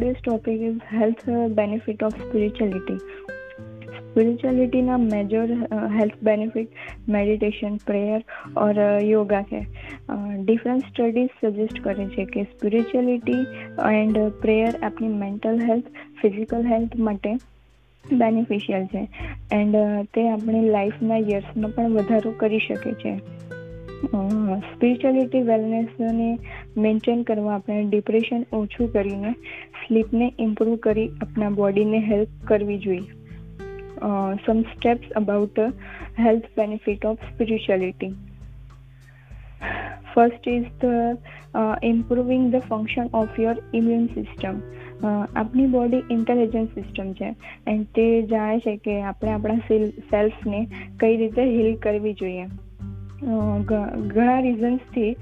today's topic is health uh, benefit of spirituality. સ્પિરિચ્યુઆલિટીના major health benefit meditation prayer or yoga છે. Different studies suggest કરે છે કે spirituality and prayer આપણી mental health physical health માટે beneficial છે. And તે આપણી લાઈફના યર્સમાં પણ વધારો કરી શકે છે. સ્પિરિચ્યુઆલિટી વેલનેસને મેન્ટેન કરવા આપણે ડિપ્રેશન ઓછું કરીને સ્લીપને ઇમ્પ્રૂવ કરી આપણા બોડીને હેલ્પ કરવી જોઈએ. Some steps about health benefit of spirituality first is the improving the function of your immune system આપણી બોડી ઇન્ટેલિજન્ટ સિસ્ટમ છે. એન્ડ તે જાણે છે કે આપણે આપણા સેલ્ફને કઈ રીતે હીલ કરવી જોઈએ. ઘણા રીઝન્સથી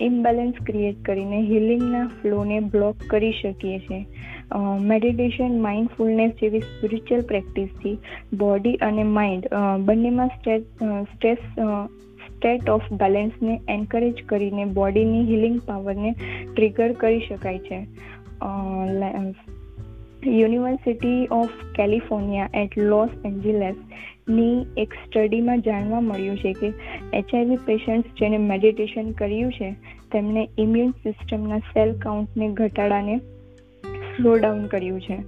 ઇમ્બેલેન્સ ક્રિએટ કરીને હિલિંગના ફ્લોને બ્લોક કરી શકીએ છીએ. મેડિટેશન માઇન્ડફુલનેસ જેવી સ્પિરિચ્યુઅલ પ્રેક્ટિસથી બોડી અને માઇન્ડ બંનેમાં સ્ટ્રેસ સ્ટેટ ઓફ બેલેન્સને એન્કરેજ કરીને બોડીની હિલિંગ પાવરને ટ્રિગર કરી શકાય છે. University of California at Los Angeles ની એક સ્ટડીમાં જાણવા મળ્યું છે કે એચઆઈવી પેશન્ટ્સ જેને મેડિટેશન કર્યું છે તેમણે ઇમ્યુન સિસ્ટમના સેલ કાઉન્ટને ઘટાડાને સ્લો ડાઉન કર્યું છે.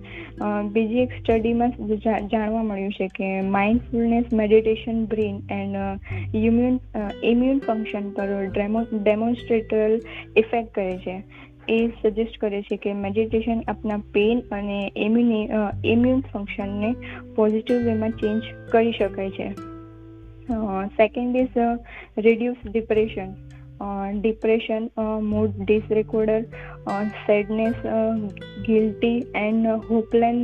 બીજી એક સ્ટડીમાં જાણવા મળ્યું છે કે mindfulness meditation brain and immune immune function પર ડેમોન્સ્ટ્રેટલ ઇફેક્ટ કરે છે. એ સજેસ્ટ કરે છે કે મેડિટેશન આપના પેન અને ઇમ્યુની ઇમ્યુન ફંક્શનને પોઝિટિવ વેમાં ચેન્જ કરી શકાય છે. Second is reduce depression depression mood disorder sadness guilty and hopeless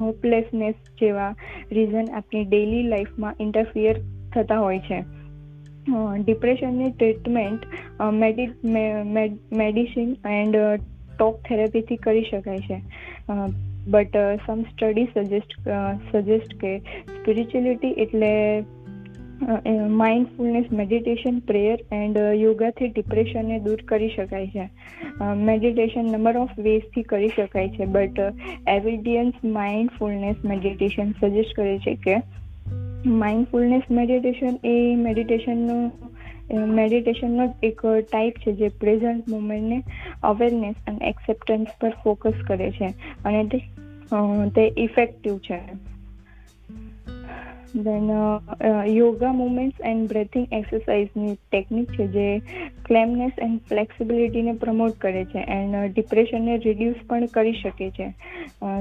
hopelessness જેવા રીઝન આપની ડેઇલી લાઈફમાં ઇન્ટરફિયર થતા હોય છે. ડિપ્રેશનની ટ્રીટમેન્ટ મેડિસિન એન્ડ ટોક થેરેપીથી કરી શકાય છે. But some study suggest suggest કે સ્પિરિચ્યુઅલિટી એટલે માઇન્ડફુલનેસ મેડિટેશન પ્રેયર એન્ડ યોગાથી ડિપ્રેશનને દૂર કરી શકાય છે. મેડિટેશન નંબર ઓફ વેઝથી કરી શકાય છે but evidence mindfulness meditation suggest કરે છે કે માઇન્ડફુલનેસ મેડિટેશન એ મેડિટેશનનું મેડિટેશનનો એક ટાઈપ છે જે પ્રેઝન્ટ મુમેન્ટને અવેરનેસ અને એક્સેપ્ટન્સ પર ફોકસ કરે છે અને તે તે ઇફેક્ટિવ છે. Then yoga movements and breathing એક્સરસાઇઝની technique છે જે ક્લેમનેસ એન્ડ ફ્લેક્સિબિલિટીને પ્રમોટ કરે છે એન્ડ ડિપ્રેશનને રિડ્યુસ પણ કરી શકે છે.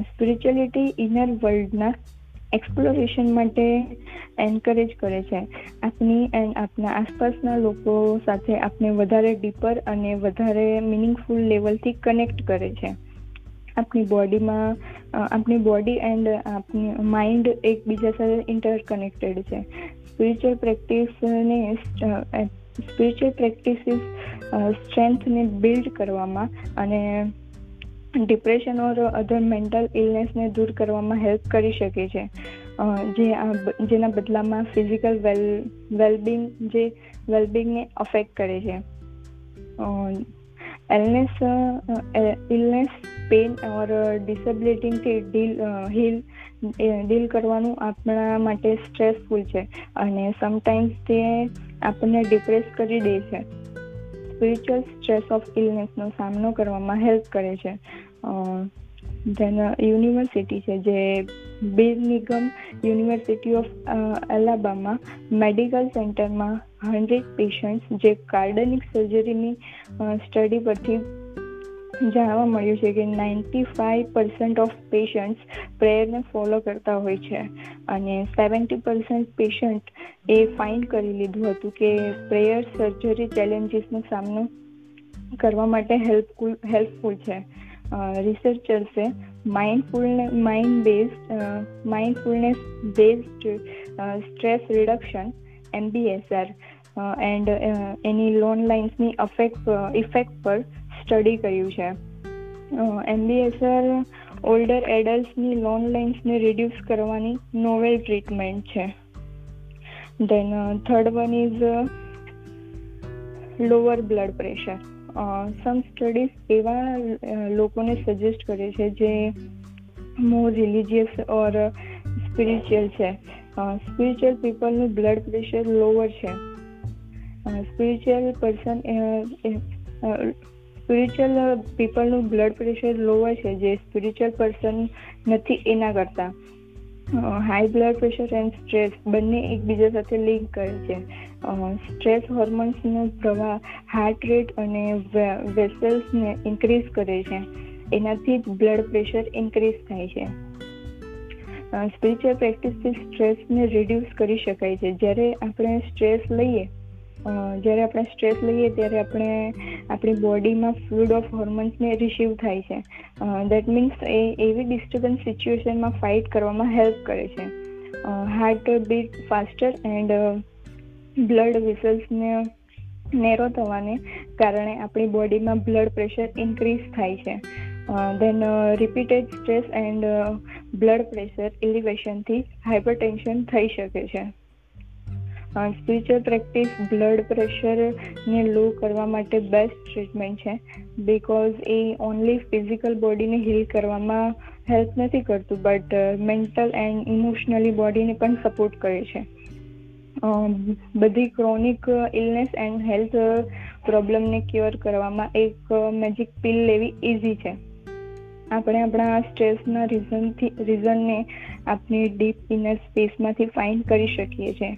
સ્પિરિચ્યુઅલિટી ઇનર વર્લ્ડના એક્સપ્લોરેશન માટે એન્કરેજ કરે છે. આપની એન્ડ આપના આસપાસના લોકો સાથે આપને વધારે ડીપર અને વધારે મિનિંગફુલ લેવલથી કનેક્ટ કરે છે. આપની બોડીમાં આપની બોડી એન્ડ આપની માઇન્ડ એકબીજા સાથે ઇન્ટરકનેક્ટેડ છે. સ્પિરિચ્યુઅલ પ્રેક્ટિસને સ્પિરિચ્યુઅલ પ્રેક્ટિસિસ સ્ટ્રેન્થને બિલ્ડ કરવામાં અને ડિપ્રેશન ઓર અધર મેન્ટલ ઇલનેસને દૂર કરવામાં હેલ્પ કરી શકે છે. જે જેના બદલામાં ફિઝિકલ વેલ વેલબિંગ જે વેલબિંગને અફેક્ટ કરે છે. એલનેસ ઇલનેસ પેન ઓર ડિસેબિલિટીથી ડીલ હીલ ડીલ કરવાનું આપણા માટે સ્ટ્રેસફુલ છે. અને સમટાઈમ્સ તે આપણને ડિપ્રેસ કરી દે છે. સ્પિરિચ્યુઅલ સ્ટ્રેસ ઓફ ઇલનેસનો સામનો કરવામાં હેલ્પ કરે છે. ધેન યુનિવર્સિટી છે, જે બિર નિગમ યુનિવર્સિટી ઓફ અલાબામાં મેડિકલ સેન્ટરમાં હંડ્રેડ પેશન્ટ્સ જે કાર્ડનિક સર્જરીની સ્ટડી પરથી જાણવા મળ્યું છે કે ninety five percent of patients પ્રેયરને follow કરતા હોય છે. અને સેવન્ટી પર્સન્ટ પેશન્ટ એ ફાઇન્ડ કરી લીધું હતું કે પ્રેયર સર્જરી ચેલેન્જીસનો સામનો કરવા માટે હેલ્પફુલ હેલ્પફુલ છે. રિસર્ચર્સે માઇન્ડફુલને mind based mindfulness based stress reduction MBSR and એની લોન લાઇન્સની અફેક્ટ ઇફેક્ટ પર સ્ટડી કર્યું છે. એમબીએસઆર ઓલ્ડર એડલ્ટ્સની લોન લાઇન્સને રિડ્યુસ કરવાની નોવેલ ટ્રીટમેન્ટ છે. Then third one is lower blood pressure some studies એવા લોકોને સજેસ્ટ કરે છે જે મોર રિલિજિયસ ઓર સ્પિરિચ્યુઅલ છે. સ્પિરિચ્યુઅલ પીપલનું બ્લડ પ્રેશર લોઅર છે. સ્પિરિચ્યુઅલ પર્સન સ્પિરિચ્યુઅલ પીપલનું બ્લડ પ્રેશર લોઅર છે, જે સ્પિરિચ્યુઅલ પર્સન નથી, એના કરતાં. High blood pressure and stress બંને એકબીજા સાથે લિંક કરે છે. સ્ટ્રેસ હોર્મોન્સનો પ્રવાહ હાર્ટ રેટ અને વેસલ્સને ઇન્ક્રીઝ કરે છે. એનાથી બ્લડ પ્રેશર ઇન્ક્રીઝ થાય છે. સ્પિરિચ્યુઅલ પ્રેક્ટિસથી સ્ટ્રેસને રિડ્યુસ કરી શકાય છે. જ્યારે આપણે સ્ટ્રેસ લઈએ જ્યારે આપણે સ્ટ્રેસ લઈએ ત્યારે આપણે આપણી બોડીમાં ફ્લુડ ઓફ હોર્મોન્સને રિસીવ થાય છે. દેટ મીન્સ એ, એવી ડિસ્ટર્બન્સ સિચ્યુએશનમાં ફાઇટ કરવામાં હેલ્પ કરે છે. Heart beat faster and blood વિસલ્સને narrow થવાને કારણે આપણી બોડીમાં બ્લડ પ્રેશર ઇન્ક્રીઝ થાય છે. Then repeated stress and blood pressure એલિવેશનથી hypertension થઈ શકે છે. સ્પિરિચ્યુઅલ પ્રેક્ટિસ બ્લડ પ્રેશરને લો કરવા માટે બેસ્ટ ટ્રીટમેન્ટ છે. બિકોઝ એ ઓનલી ફિઝિકલ બોડીને હીલ કરવામાં હેલ્પ નથી કરતું બટ મેન્ટલ એન્ડ ઇમોશનલી બોડીને પણ સપોર્ટ કરે છે. બધી ક્રોનિક ઇલનેસ એન્ડ હેલ્થ પ્રોબ્લેમને ક્યોર કરવામાં એક મેજિક પિલ લેવી ઇઝી છે. આપણે આપણા સ્ટ્રેસના રીઝનથી રીઝનને આપણી ડીપ ઇનર સ્પેસમાંથી ફાઇન્ડ કરી શકીએ છીએ.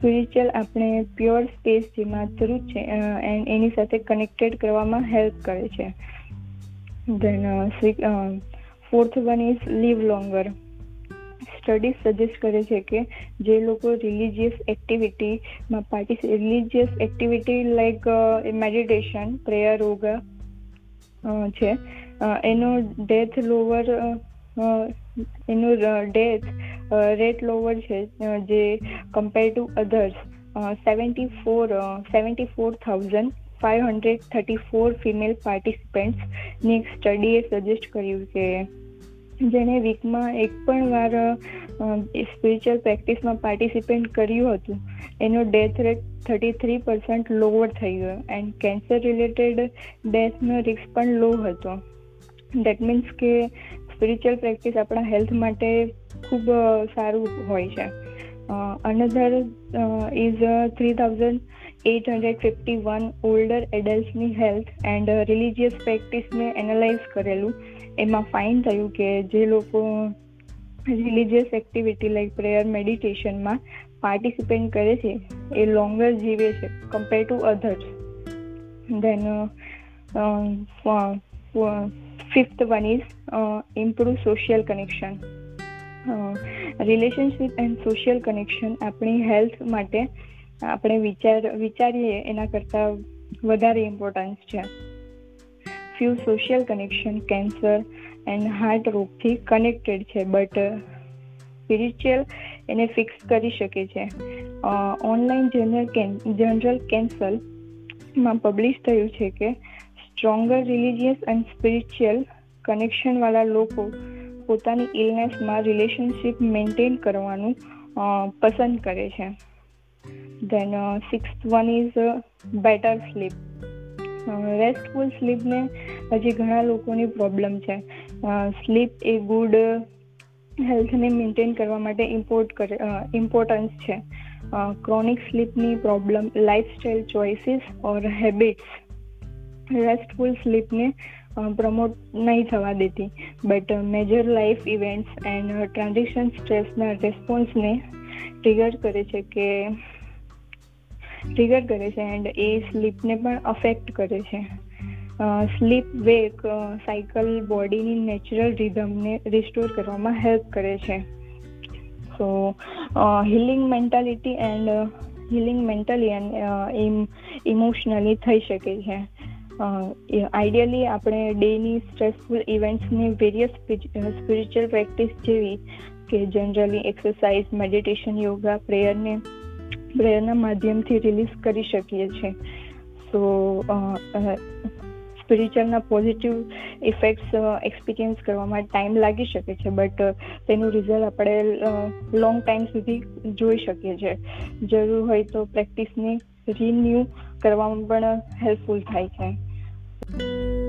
સ્પિરિચ્યુઅલ આપણે પ્યોર સ્પેસ જેમાં ટ્રુથ છે એન્ડ એની સાથે કનેક્ટેડ કરવામાં હેલ્પ કરે છે. Then fourth one is live longer studies suggest કરે છે કે જે લોકો રિલિજિયસ એક્ટિવિટીમાં પાર્ટિસિ religious activity like meditation prayer yoga છે. એનો ડેથ લોવર એનું ડેથ રેટ લોવર છે જે compare to others seventy four seventy four thousand five hundred thirty four female પાર્ટિસિપેન્ટ્સની એક સ્ટડીએ સજેસ્ટ કર્યું કે જેણે વીકમાં એક પણ વાર સ્પિરિચ્યુઅલ પ્રેક્ટિસમાં પાર્ટિસિપેટ કર્યું હતું, એનો death rate thirty three percent lower થઈ ગયો એન્ડ કેન્સર રિલેટેડ ડેથનો રિસ્ક પણ લો હતો. દેટ મીન્સ કે સ્પિરિચ્યુઅલ પ્રેક્ટિસ આપણા હેલ્થ માટે ખૂબ સારું હોય છે. Another is three thousand eight hundred fifty one older એડલ્ટની health and religious પ્રેક્ટિસને એનાલાઇઝ કરેલું. એમાં ફાઇન થયું કે જે લોકો રિલિજિયસ એક્ટિવિટી લાઈક પ્રેયર મેડિટેશનમાં પાર્ટિસિપેટ કરે છે, એ લોંગર જીવે છે compare to others fifth one is improve social connection relationship and social connection આપણી હેલ્થ માટે આપણે વિચાર, વિચારીએ એના કરતાં વધારે ઇમ્પોર્ટન્સ છે. Few social connection cancer and heart રોગથી કનેક્ટેડ છે બટ સ્પિરિચ્યુઅલ એને ફિક્સ કરી શકે છે. ઓનલાઈન જનરલ જનરલ કેન્સલમાં પબ્લિશ થયું છે કે સ્ટ્રોંગર રિલિજિયસ એન્ડ સ્પિરિચ્યુઅલ કનેક્શનવાળા લોકો પોતાની ઇલનેસમાં રિલેશનશિપ મેન્ટેન કરવાનું પસંદ કરે છે. Then six one is better sleep restful સ્લીપને હજી ઘણા લોકોની પ્રોબ્લેમ છે. સ્લીપ એ ગુડ હેલ્થને મેન્ટેન કરવા માટે ઇમ્પોર્ટ કરે ઇમ્પોર્ટન્સ છે. Chronic સ્લીપની problem lifestyle choices or habits restful સ્લીપને promote નહીં થવા દેતી. But major life events and transaction સ્ટ્રેસના રિસ્પોન્સને ટ્રિગર કરે છે કે ટ્રિગર કરે છે એન્ડ એ સ્લીપને પણ અફેક્ટ કરે છે. સ્લીપ વેક સાયકલ બોડીની નેચરલ રિધમને રિસ્ટોર કરવામાં હેલ્પ કરે છે. So healing mentality and healing mentally and emotionally થઈ શકે છે. આઈડિયલી આપણે ડેની સ્ટ્રેસફુલ ઇવેન્ટ્સની વેરિયસ સ્પિરિચ્યુઅલ પ્રેક્ટિસ જેવી કે જનરલી એક્સરસાઇઝ મેડિટેશન યોગા પ્રેયરને પ્રેયરના માધ્યમથી રિલીઝ કરી શકીએ છીએ. સો સ્પિરિચ્યુઅલના પોઝિટિવ ઇફેક્ટ્સ એક્સપિરિયન્સ કરવામાં ટાઈમ લાગી શકે છે બટ તેનું રિઝલ્ટ આપણે લોંગ ટાઈમ સુધી જોઈ શકીએ છીએ. જરૂર હોય તો પ્રેક્ટિસને રિન્યૂ કરવામાં પણ હેલ્પફુલ થાય છે. Bye.